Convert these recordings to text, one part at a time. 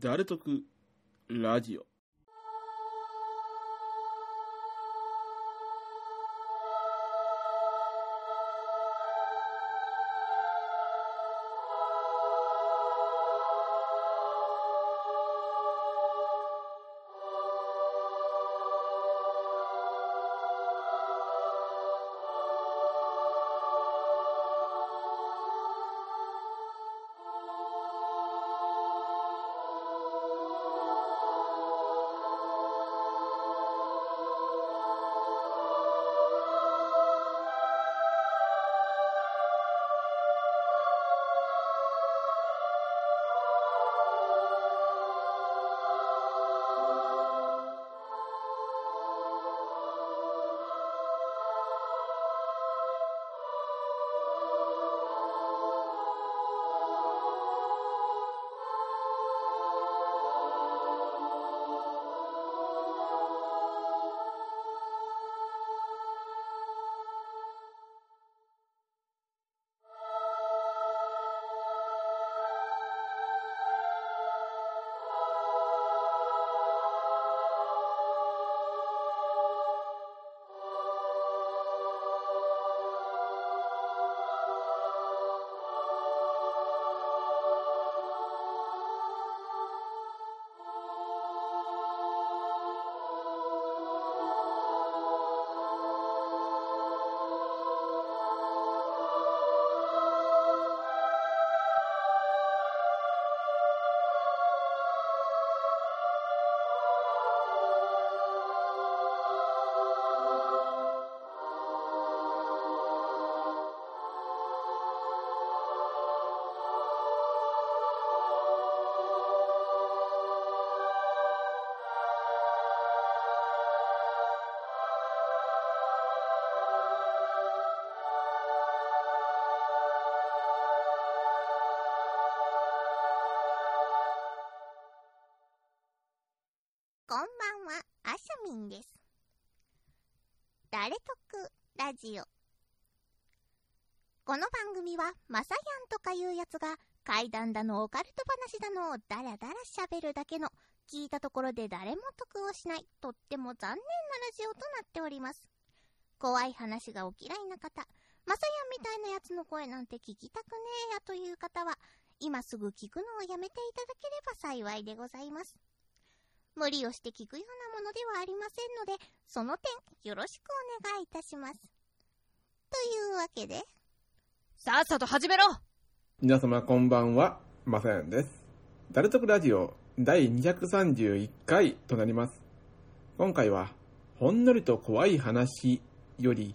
誰得ラジオ。こんばんは、あしゃみんです。誰得ラジオ。この番組は、まさやんとかいうやつが、怪談だのオカルト話だのをダラダラ喋るだけの、聞いたところで誰も得をしない、とっても残念なラジオとなっております。怖い話がお嫌いな方、まさやんみたいなやつの声なんて聞きたくねえやという方は、今すぐ聞くのをやめていただければ幸いでございます。無理をして聞くようなものではありませんので、その点よろしくお願いいたします。というわけで、さっさと始めろ皆様こんばんは、まさやんです。誰得ラジオ第231回となります。今回は、ほんのりと怖い話より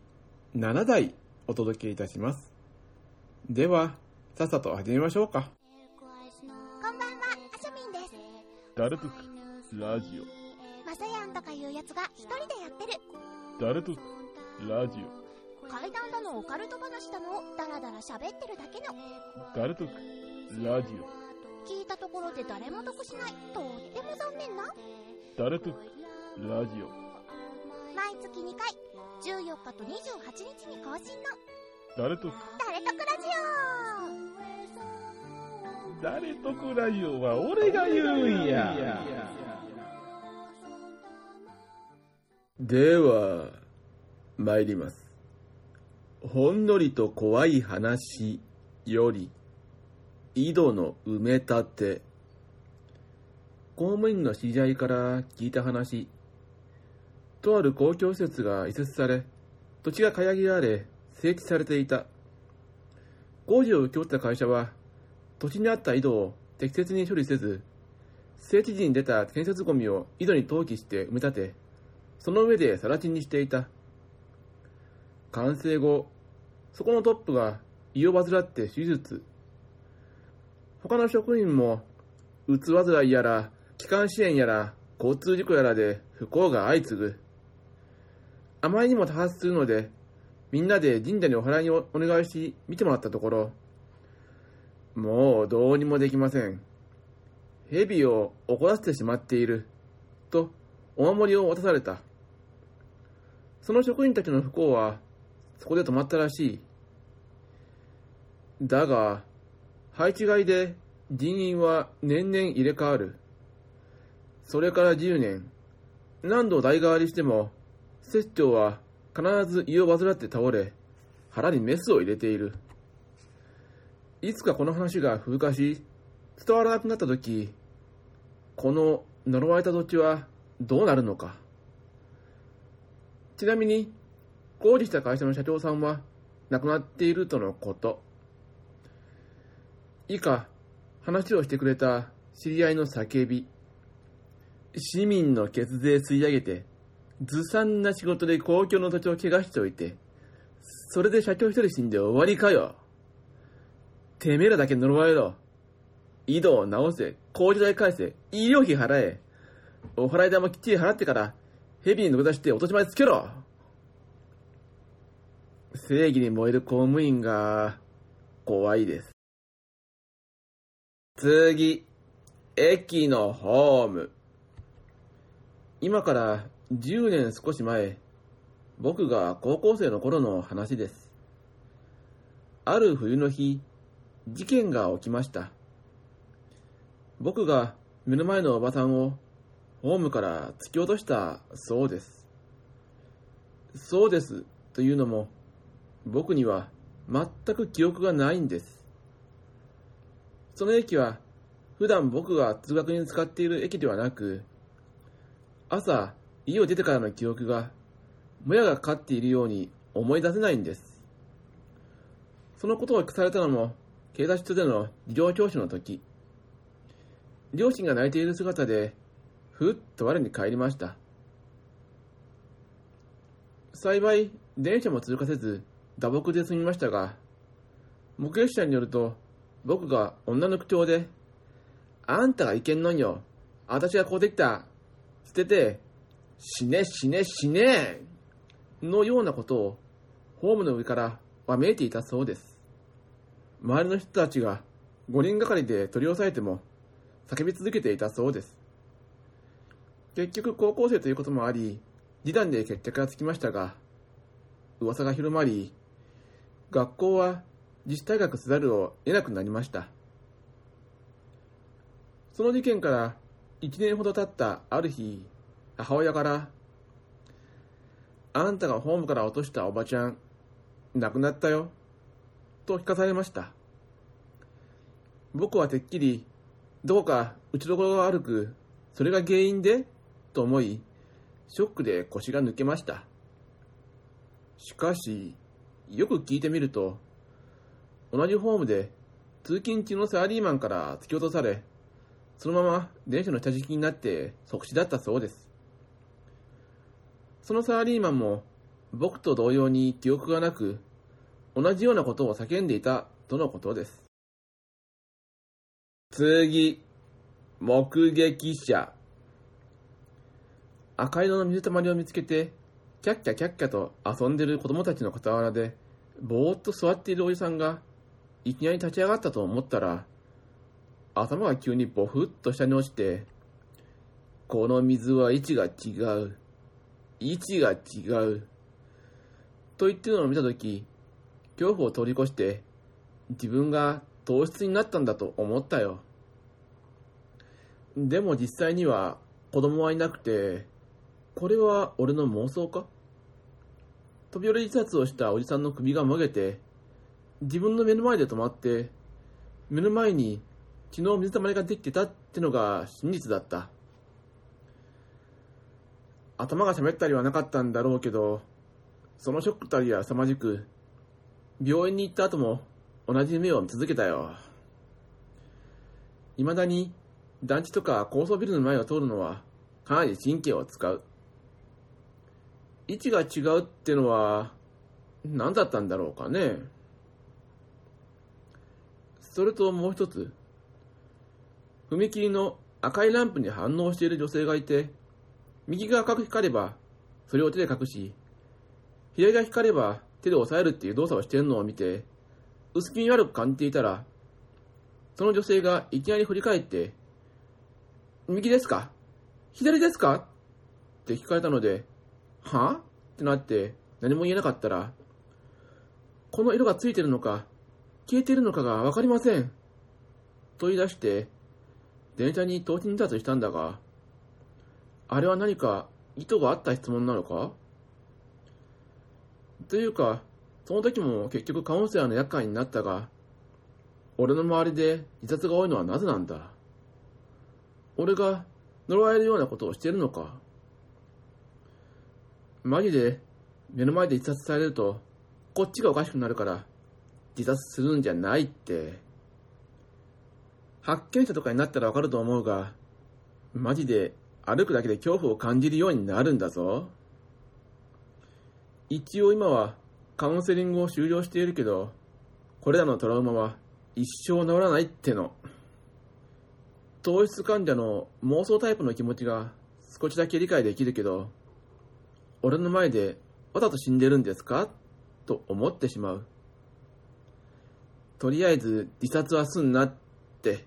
7台お届けいたします。では、さっさと始めましょうか。こんばんは、あしゃみんです。誰得ラジまさやんとかいうやつが一人でやってる。オ誰得ラジ怪談だのオカルト話だのをダラダラ喋ってるだけの、オ誰得ラジオ。聞いたところで誰も得しない、とっても残念な、誰得ラジオ。毎月2回、14日と28日に更新の、誰得誰得ラジ誰得ラジオは俺が言うんやでは、参ります。ほんのりと怖い話より、井戸の埋め立て。公務員の知り合いから聞いた話。とある公共施設が移設され、土地が買い上げられ、整地されていた。工事を請け負った会社は、土地にあった井戸を適切に処理せず、整地時に出た建設ゴミを井戸に投棄して埋め立て、その上で更地にしていた。完成後、そこのトップが胃を患って手術。他の職員も、うつ患いやら、気管支炎やら、交通事故やらで不幸が相次ぐ。あまりにも多発するので、みんなで神社にお祓いをお願いし、見てもらったところ、もうどうにもできません。蛇を怒らせてしまっている。と、お守りを渡された。その職員たちの不幸は、そこで止まったらしい。だが、配置外で人員は年々入れ替わる。それから10年、何度代替わりしても、摂長は必ず胃を患って倒れ、腹にメスを入れている。いつかこの話が風化し、伝わらなくなった時、この呪われた土地はどうなるのか。ちなみに、工事した会社の社長さんは亡くなっているとのこと。以下、話をしてくれた知り合いの叫び。市民の血税吸い上げて、ずさんな仕事で公共の土地を怪我しておいて、それで社長一人死んで終わりかよ。てめえらだけ呪われろ。井戸を直せ、工事代返せ、医療費払え。お払い代もきっちり払ってから、蛇に乗り出して落とし前つけろ。正義に燃える公務員が、怖いです。次、駅のホーム。今から10年少し前、僕が高校生の頃の話です。ある冬の日、事件が起きました。僕が目の前のおばさんをホームから突き落としたそうです。そうですというのも、僕には全く記憶がないんです。その駅は普段僕が通学に使っている駅ではなく、朝家を出てからの記憶がもやがかかっているように思い出せないんです。そのことを聞かされたのも警察署での事情聴取の時、両親が泣いている姿で、ふっと我に返りました。幸い、電車も通過せず、打撲で済みましたが、目撃者によると、僕が女の口調で、あんたがいけんのんよ。私がこうできた。捨てて、死ね死ね死ねのようなことを、ホームの上からわめいていたそうです。周りの人たちが5人がかりで取り押さえても、叫び続けていたそうです。結局高校生ということもあり、示談で決着がつきましたが、噂が広まり、学校は自主退学せざるを得なくなりました。その事件から1年ほど経ったある日、母親から、あんたがホームから落としたおばちゃん、亡くなったよ、と聞かされました。僕はてっきり、どこか打ちどころが悪く、それが原因で？と思い、ショックで腰が抜けました。しかし、よく聞いてみると、同じホームで通勤中のサラリーマンから突き落とされ、そのまま電車の下敷きになって即死だったそうです。そのサラリーマンも僕と同様に記憶がなく、同じようなことを叫んでいたとのことです。次、目撃者。赤色の水たまりを見つけて、キャッキャキャッキャと遊んでる子供たちの傍らで、ぼーっと座っているおじさんが、いきなり立ち上がったと思ったら、頭が急にボフッと下に落ちて、この水は位置が違う。位置が違う。と言ってるのを見たとき、恐怖を通り越して、自分が糖質になったんだと思ったよ。でも実際には子供はいなくて、これは俺の妄想か？飛び降り自殺をしたおじさんの首がもげて、自分の目の前で止まって、目の前に血の水たまりができてたってのが真実だった。頭が喋ったりはなかったんだろうけど、そのショックたりは凄まじく、病院に行った後も同じ夢を見続けたよ。未だに団地とか高層ビルの前を通るのはかなり神経を使う。位置が違うってのは何だったんだろうかね。それともう一つ、踏切の赤いランプに反応している女性がいて、右が赤く光ればそれを手で隠し、左が光れば手で押さえるっていう動作をしているのを見て、薄気味悪く感じていたら、その女性がいきなり振り返って、右ですか？左ですか？って聞かれたので、は？ってなって何も言えなかったら、この色がついてるのか、消えてるのかがわかりません。と言い出して、電車に投資に立つしたんだが、あれは何か意図があった質問なのか？というか、その時も結局カウンセラーの厄介になったが、俺の周りで自殺が多いのはなぜなんだ？俺が呪われるようなことをしてるのか？マジで？目の前で自殺されるとこっちがおかしくなるから自殺するんじゃないって。発見者とかになったらわかると思うがマジで歩くだけで恐怖を感じるようになるんだぞ。一応今はカウンセリングを終了しているけどこれらのトラウマは一生治らないっての。糖質患者の妄想タイプの気持ちが少しだけ理解できるけど俺の前でわざと死んでるんですか？と思ってしまう。とりあえず自殺はすんなって。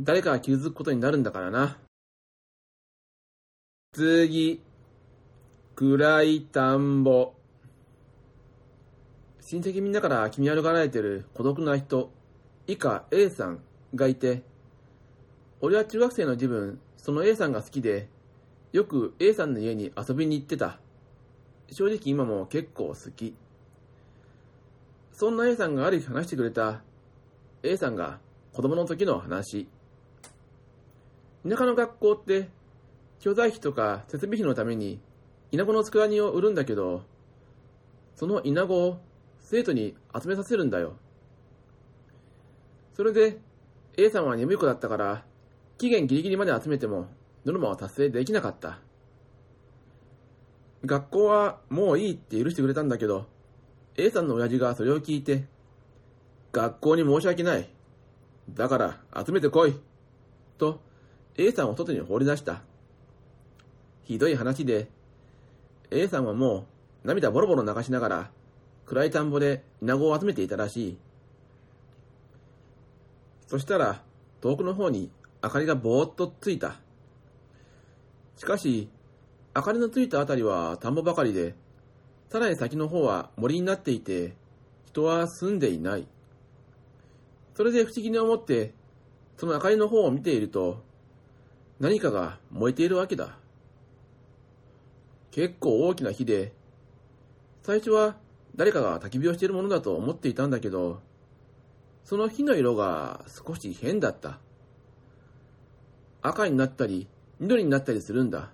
誰かが傷つくことになるんだからな。次暗い田んぼ。親戚みんなから気に歩がられてる孤独な人以下 A さんがいて。俺は中学生の自分その A さんが好きでよく A さんの家に遊びに行ってた。正直今も結構好き。そんな A さんがある日話してくれた。A さんが子供の時の話。田舎の学校って教材費とか設備費のために稲子の佃煮を売るんだけどその稲子を生徒に集めさせるんだよ。それで A さんは眠い子だったから期限ギリギリまで集めてもノルマを達成できなかった。学校はもういいって許してくれたんだけど A さんの親父がそれを聞いて学校に申し訳ない。だから集めてこい。と A さんを外に放り出した。ひどい話で A さんはもう涙ボロボロ流しながら暗い田んぼで稲子を集めていたらしい。そしたら遠くの方に明かりがぼーっとついた。しかし明かりのついたあたりは田んぼばかりでさらに先の方は森になっていて人は住んでいない。それで不思議に思ってその明かりの方を見ていると何かが燃えているわけだ。結構大きな火で最初は誰かが焚き火をしているものだと思っていたんだけどその火の色が少し変だった。赤になったり緑になったりするんだ。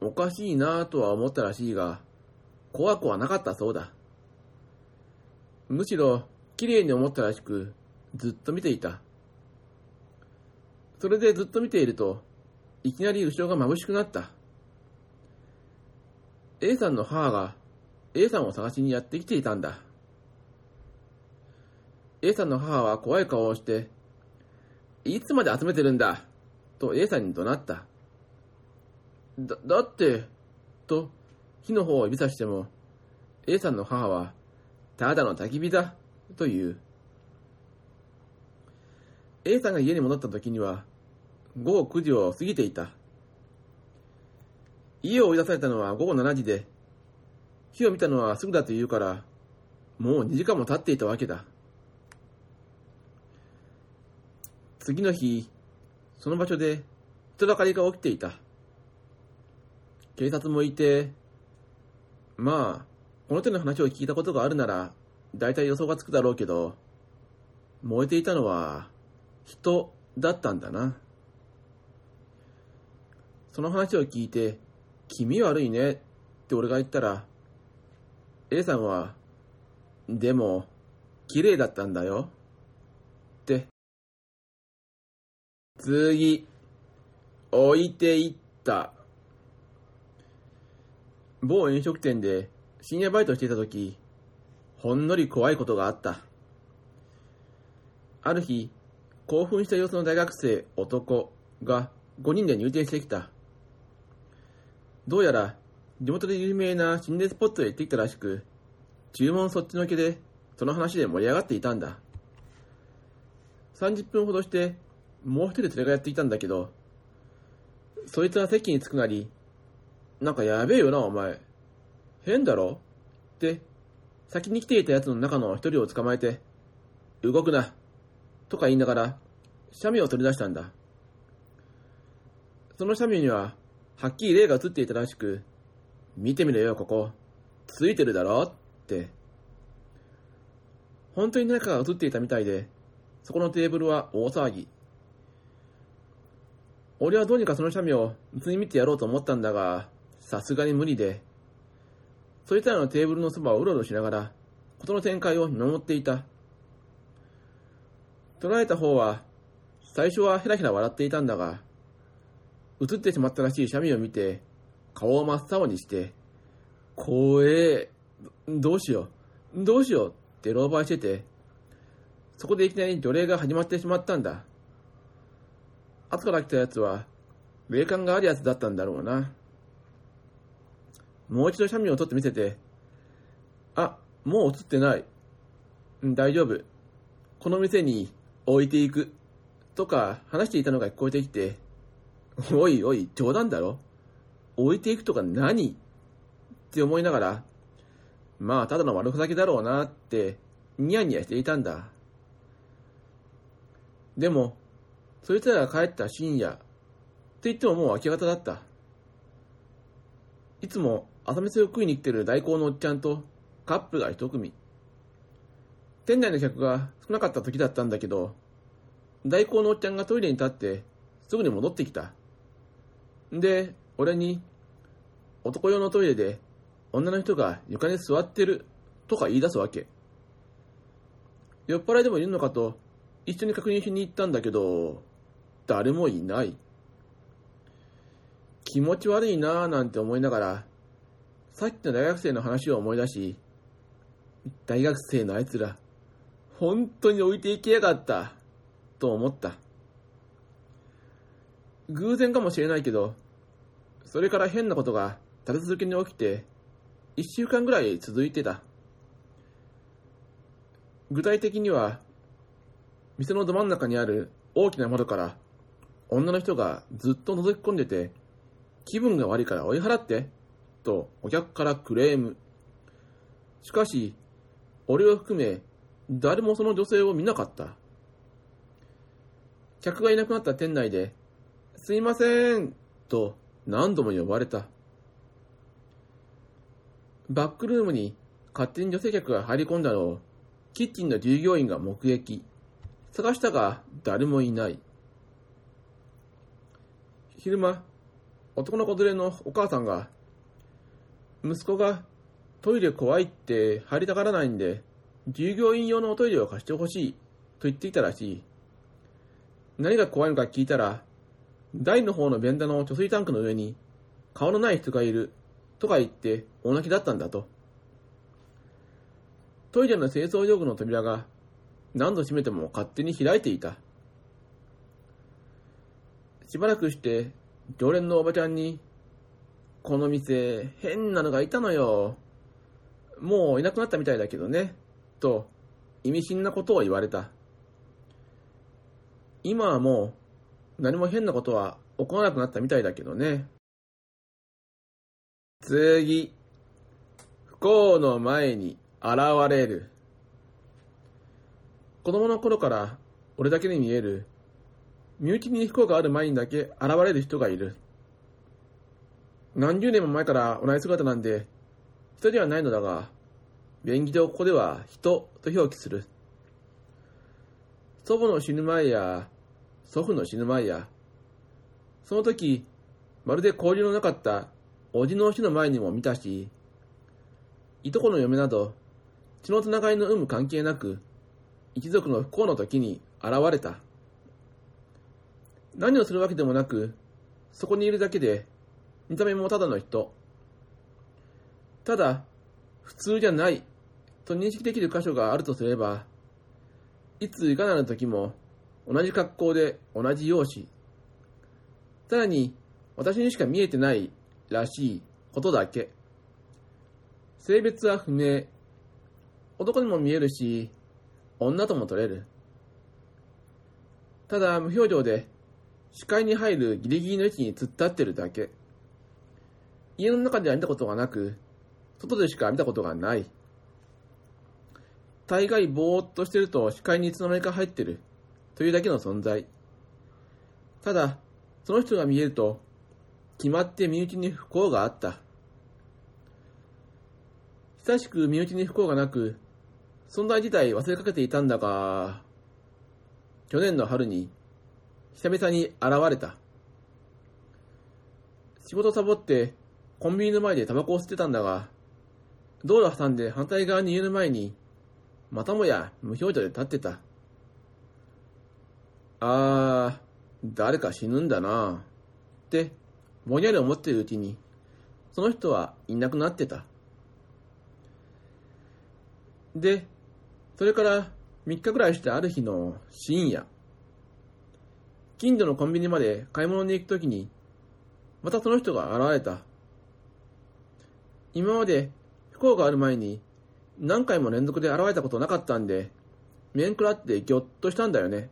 おかしいなぁとは思ったらしいが怖くはなかったそうだ。むしろ綺麗に思ったらしくずっと見ていた。それでずっと見ているといきなり後ろが眩しくなった。A さんの母が A さんを探しにやってきていたんだ。A さんの母は怖い顔をしていつまで集めてるんだ？と A さんに怒鳴っただ、だって、と、火の方を指さしても、A さんの母は、ただの焚き火だ、と言う。A さんが家に戻った時には、午後9時を過ぎていた。家を追い出されたのは午後7時で、火を見たのはすぐだと言うから、もう2時間も経っていたわけだ。次の日、その場所で人だかりが起きていた。警察もいて、まあ、この手の話を聞いたことがあるなら、大体予想がつくだろうけど、燃えていたのは、人だったんだな。その話を聞いて、気味悪いねって俺が言ったら、A さんは、でも、綺麗だったんだよ。って。次、置いていった。某飲食店で深夜バイトしていた時、ほんのり怖いことがあった。ある日、興奮した様子の大学生男が5人で入店してきた。どうやら地元で有名な心霊スポットへ行ってきたらしく、注文そっちのけでその話で盛り上がっていたんだ。30分ほどしてもう一人連れがやっていたんだけど、そいつは席に着くなり、なんかやべえよな、お前。変だろ？って、先に来ていた奴の中の一人を捕まえて、動くな、とか言いながら、シャミを取り出したんだ。その斜面には、はっきり霊が映っていたらしく、見てみろよ、ここ。ついてるだろ？って。本当に何かが映っていたみたいで、そこのテーブルは大騒ぎ。俺はどうにかその斜面を図に見てやろうと思ったんだが、さすがに無理で、そいつらのテーブルのそばをうろうろしながら、事の展開を見守っていた。捉えた方は、最初はヘラヘラ笑っていたんだが、映ってしまったらしい斜面を見て、顔を真っ青にして、怖え、どうしよう、どうしようって狼狽してて、そこでいきなり除霊が始まってしまったんだ。後から来たやつは、霊感があるやつだったんだろうな。もう一度斜面を取ってみせて、あ、もう映ってない。大丈夫。この店に置いていく。とか話していたのが聞こえてきて、おいおい、冗談だろ置いていくとか何？って思いながら、まあ、ただの悪ふざけだろうなって、ニヤニヤしていたんだ。でも、そいつらが帰った深夜、って言ってももう明け方だった。いつも朝飯を食いに来てる代行のおっちゃんとカップが一組。店内の客が少なかった時だったんだけど、代行のおっちゃんがトイレに立ってすぐに戻ってきた。で、俺に、男用のトイレで女の人が床に座ってるとか言い出すわけ。酔っ払いでもいるのかと一緒に確認しに行ったんだけど、誰もいない。気持ち悪いなぁなんて思いながら、さっきの大学生の話を思い出し、大学生のあいつら、本当に置いていきやがった、と思った。偶然かもしれないけど、それから変なことが立て続けに起きて、一週間ぐらい続いてた。具体的には、店のど真ん中にある大きな窓から、女の人がずっと覗き込んでて、気分が悪いから追い払って、とお客からクレーム。しかし、俺を含め、誰もその女性を見なかった。客がいなくなった店内で、すいません、と何度も呼ばれた。バックルームに勝手に女性客が入り込んだのを、キッチンの従業員が目撃。探したが誰もいない。昼間、男の子連れのお母さんが、息子がトイレ怖いって入りたがらないんで、従業員用のおトイレを貸してほしいと言っていたらしい。何が怖いのか聞いたら、台の方の便座の貯水タンクの上に顔のない人がいるとか言って大泣きだったんだと。トイレの清掃用具の扉が何度閉めても勝手に開いていた。しばらくして常連のおばちゃんに、この店変なのがいたのよ。もういなくなったみたいだけどね。と意味深なことを言われた。今はもう何も変なことは起こらなくなったみたいだけどね。次。不幸の前に現れる。子供の頃から俺だけに見える、身内に不幸がある前にだけ現れる人がいる。何十年も前から同じ姿なんで、人ではないのだが、便宜上ここでは人と表記する。祖母の死ぬ前や、祖父の死ぬ前や、その時、まるで交流のなかった叔父の死の前にも見たし、いとこの嫁など、血のつながりの有無関係なく、一族の不幸の時に現れた。何をするわけでもなく、そこにいるだけで、見た目もただの人。ただ、普通じゃない、と認識できる箇所があるとすれば、いついかなる時も、同じ格好で同じ容姿。さらに、私にしか見えてないらしいことだけ。性別は不明。男にも見えるし、女とも取れる。ただ、無表情で、視界に入るギリギリの位置に突っ立ってるだけ。家の中では見たことがなく、外でしか見たことがない。大概ぼーっとしてると視界にいつの間にか入ってるというだけの存在。ただ、その人が見えると決まって身内に不幸があった。久しく身内に不幸がなく、存在自体忘れかけていたんだが、去年の春に久々に現れた。仕事サボってコンビニの前でタバコを吸ってたんだが、道路挟んで反対側にいる前に、またもや無表情で立ってた。あー、誰か死ぬんだなって、ぼんやり思ってるうちに、その人はいなくなってた。で、それから3日ぐらいしてある日の深夜、近所のコンビニまで買い物に行くときに、またその人が現れた。今まで不幸がある前に何回も連続で現れたことなかったんで、面食らってぎょっとしたんだよね。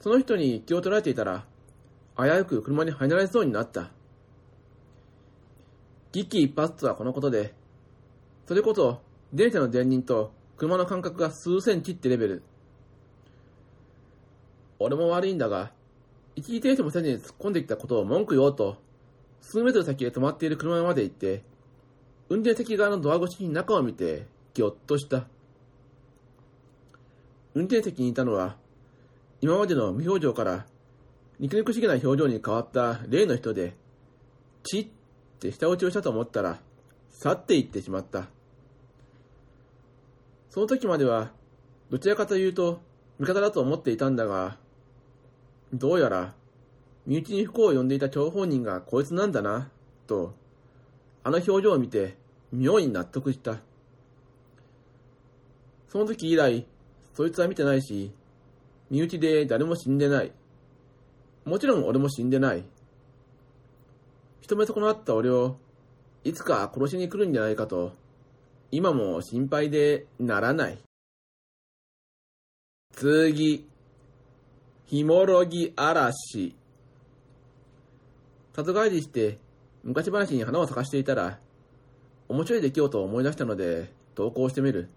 その人に気を取られていたら、危うく車に入られそうになった。危機一髪とはこのことで、それこそ電車の前輪と車の間隔が数センチってレベル。俺も悪いんだが、一時停止もせずに突っ込んできたことを文句言おうと、数メートル先へ止まっている車まで行って、運転席側のドア越しに中を見て、ぎょっとした。運転席にいたのは、今までの無表情から、肉肉しげな表情に変わった例の人で、チッって舌打ちをしたと思ったら、去っていってしまった。その時までは、どちらかというと、味方だと思っていたんだが、どうやら、身内に不幸を呼んでいた張本人がこいつなんだな、と、あの表情を見て、妙に納得した。その時以来、そいつは見てないし、身内で誰も死んでない。もちろん俺も死んでない。人目損なった俺を、いつか殺しに来るんじゃないかと、今も心配でならない。次、ひもろぎ嵐。里帰りして昔話に花を咲かしていたら、面白い出来事を思い出したので投稿してみる。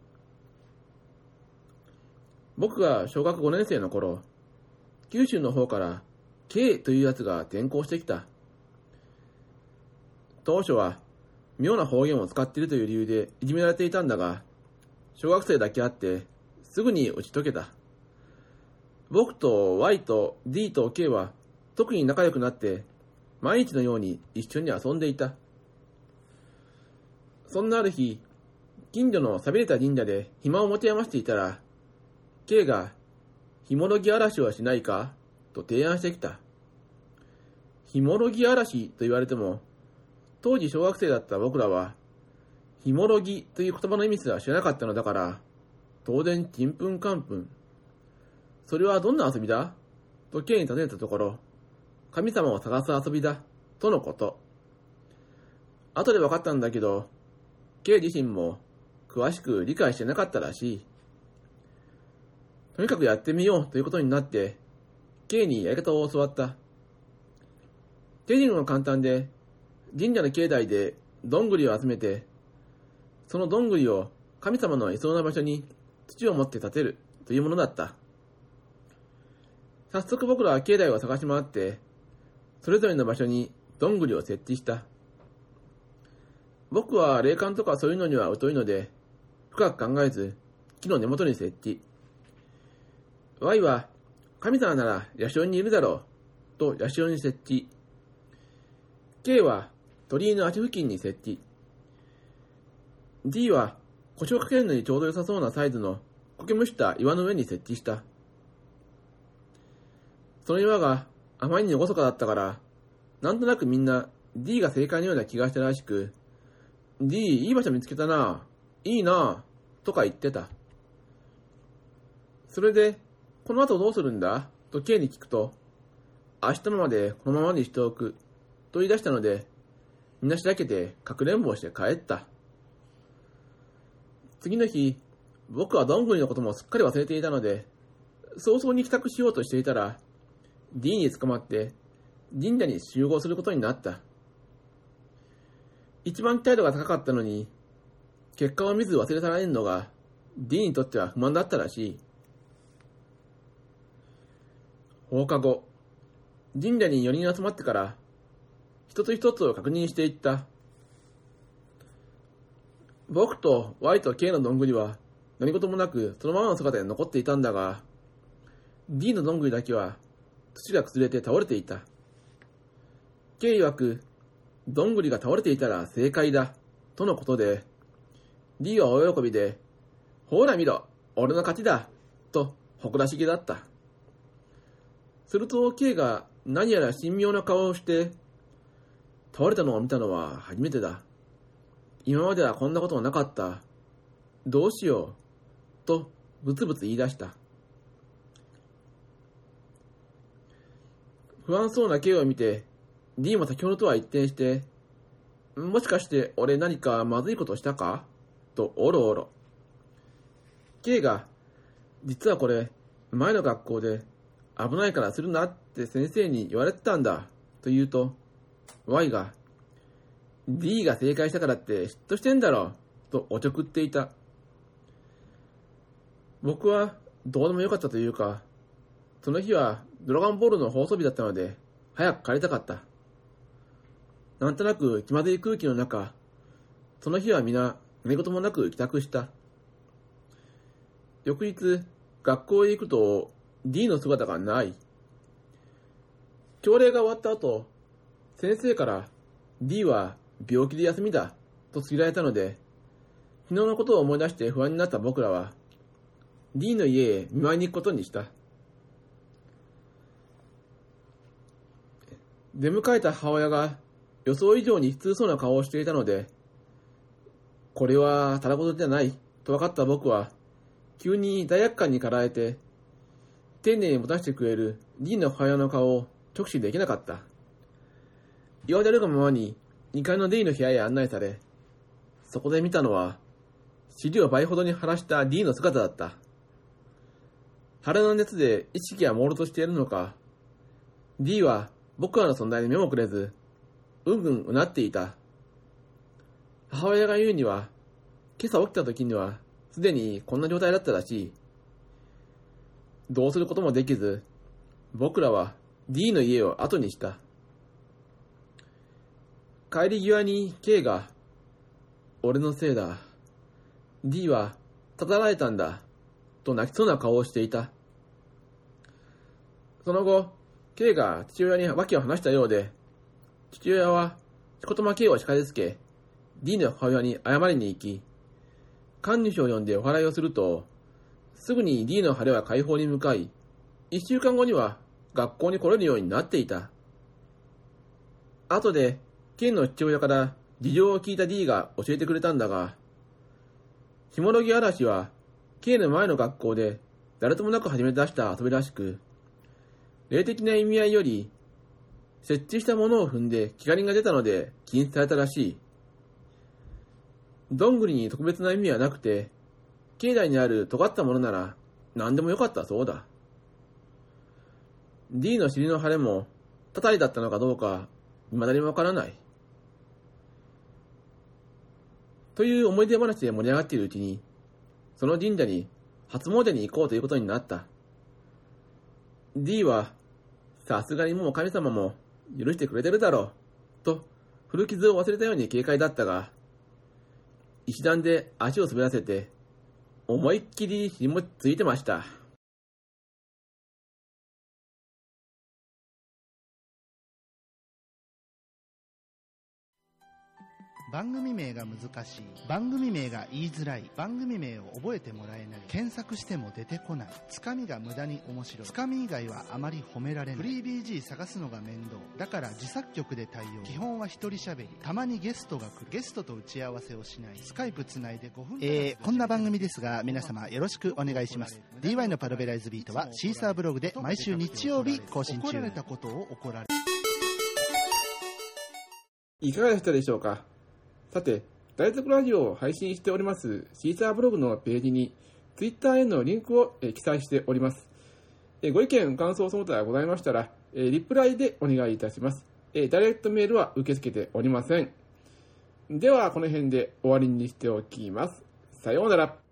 僕が小学5年生の頃、九州の方から K というやつが転校してきた。当初は妙な方言を使っているという理由でいじめられていたんだが、小学生だけあってすぐに打ち解けた。僕と Y と D と K は特に仲良くなって毎日のように一緒に遊んでいた。そんなある日、近所の寂れた神社で暇を持て余していたら、K が、ひもろぎ嵐はしないか？と提案してきた。ひもろぎ嵐と言われても、当時小学生だった僕らは、ひもろぎという言葉の意味すら知らなかったのだから、当然ちんぷんかんぷん。それはどんな遊びだ？と K に尋ねたところ、神様を探す遊びだ、とのこと。後で分かったんだけど、K 自身も詳しく理解してなかったらしい。とにかくやってみようということになって、K にやり方を教わった。手順は簡単で、神社の境内でどんぐりを集めて、そのどんぐりを神様のいそうな場所に土を持って建てるというものだった。早速僕らは境内を探し回って、それぞれの場所にどんぐりを設置した。僕は霊感とかそういうのには疎いので、深く考えず、木の根元に設置。Y は、神様ならヤシオにいるだろう、とヤシオに設置。K は、鳥居の足付近に設置。D は、腰をかけるのにちょうど良さそうなサイズの苔むした岩の上に設置した。その岩があまりに厳かだったから、なんとなくみんな D が正解のような気がしたらしく、D、いい場所見つけたな。いいな。とか言ってた。それで、この後どうするんだ？と K に聞くと、明日のまでこのままにしておく。と言い出したので、みんなしらけてかくれんぼをして帰った。次の日、僕はどんぐりのこともすっかり忘れていたので、早々に帰宅しようとしていたら、D に捕まって、神社に集合することになった。一番態度が高かったのに、結果を見ず忘れ去られるのが D にとっては不満だったらしい。放課後、神社に4人集まってから、一つ一つを確認していった。僕と Y と K のどんぐりは何事もなくそのままの姿で残っていたんだが、D のどんぐりだけは土が崩れて倒れていた。K 曰く、どんぐりが倒れていたら正解だ、とのことで、D は大喜びで、ほら見ろ、俺の勝ちだ、と誇らしげだった。すると K が何やら神妙な顔をして、倒れたのを見たのは初めてだ。今まではこんなことはなかった。どうしよう。と、ぶつぶつ言い出した。不安そうな K を見て、D も先ほどとは一転して、もしかして俺何かまずいことしたか？と、おろおろ。K が、実はこれ、前の学校で危ないからするなって先生に言われてたんだ。と言うと、Y が、D が正解したからって嫉妬してんだろ。とおちょくっていた。僕はどうでもよかったというか、その日はドラゴンボールの放送日だったので、早く帰りたかった。なんとなく気まずい空気の中、その日は皆何事もなく帰宅した。翌日、学校へ行くと D の姿がない。朝礼が終わった後、先生から D は病気で休みだと告げられたので、昨日のことを思い出して不安になった僕らは、D の家へ見舞いに行くことにした。出迎えた母親が予想以上に悲痛そうな顔をしていたので、これはただ事じゃないと分かった僕は、急に罪悪感に駆られて、丁寧に持たせてくれる D の母親の顔を直視できなかった。言われるがままに2階の D の部屋へ案内され、そこで見たのは、尻を倍ほどに晴らした D の姿だった。腹の熱で意識が朦朧としているのか、D は僕らの存在に目もくれず、うんうんうなっていた。母親が言うには、今朝起きた時には、すでにこんな状態だったらしい。どうすることもできず、僕らは D の家を後にした。帰り際に K が、俺のせいだ。D は、たたられたんだ。と泣きそうな顔をしていた。その後、K が父親に訳を話したようで、父親は、しこたま K を叱りつけ、D の母親に謝りに行き、神主を呼んでお祓いをすると、すぐに D の晴れは解放に向かい、一週間後には学校に来れるようになっていた。後で、K の父親から事情を聞いた D が教えてくれたんだが、ひもろぎ嵐は K の前の学校で誰ともなく始め出した遊びらしく、霊的な意味合いより、設置したものを踏んで気がりが出たので禁止されたらしい。どんぐりに特別な意味はなくて、境内にある尖ったものなら何でもよかったそうだ。D の尻の腫れも、たたりだったのかどうか、未だにわからない。という思い出話で盛り上がっているうちに、その神社に初詣に行こうということになった。D は、さすがにもう神様も許してくれてるだろう、と古傷を忘れたように軽快だったが、一段で足を滑らせて、思いっきり紐ついてました。番組名が難しい。番組名が言いづらい。番組名を覚えてもらえない。検索しても出てこない。つかみが無駄に面白い。つかみ以外はあまり褒められない。フリー BG 探すのが面倒。だから自作曲で対応。基本は一人喋り。たまにゲストが来る。ゲストと打ち合わせをしない。スカイプつないで5分えー、こんな番組ですが皆様よろしくお願いします。DY のパラベライズビートはシーサーブログで毎週日曜日更新中。怒られたことを怒られいかがでしたでしょうか？さて、大族ラジオを配信しておりますシーサーブログのページに Twitter へのリンクをえ記載しております。えご意見、感想その他ございましたら、えリプライでお願いいたします。えダイレクトメールは受け付けておりません。では、この辺で終わりにしておきます。さようなら。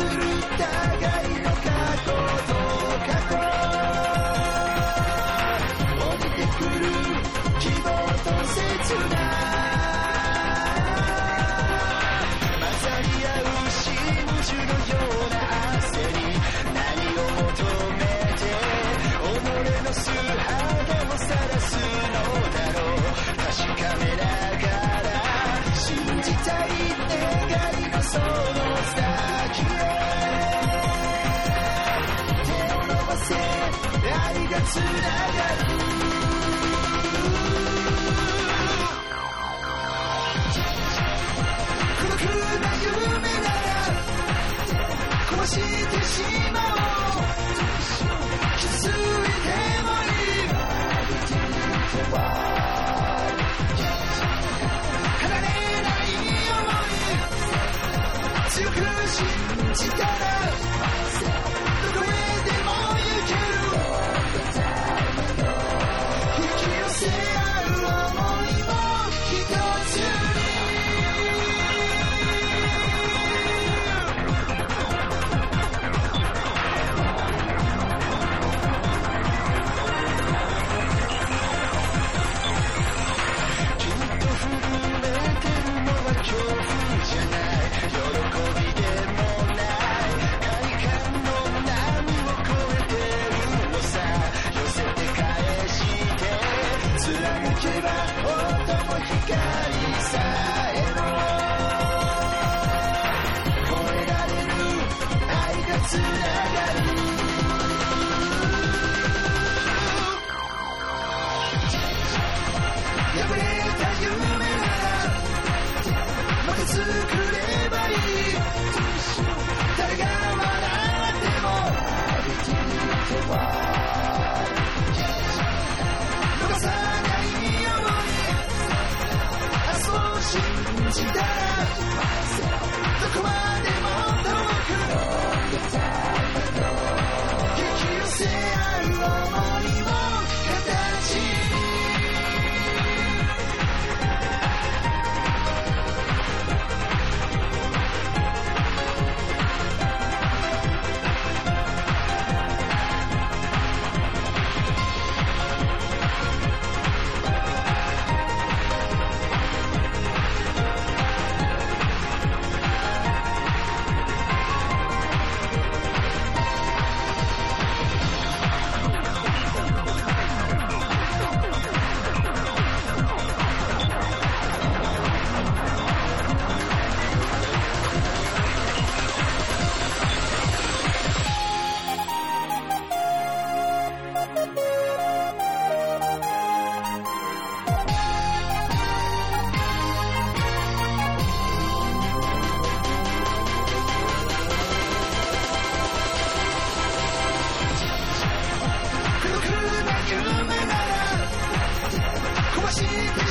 するだけ「孤独な夢なら殺してしまう」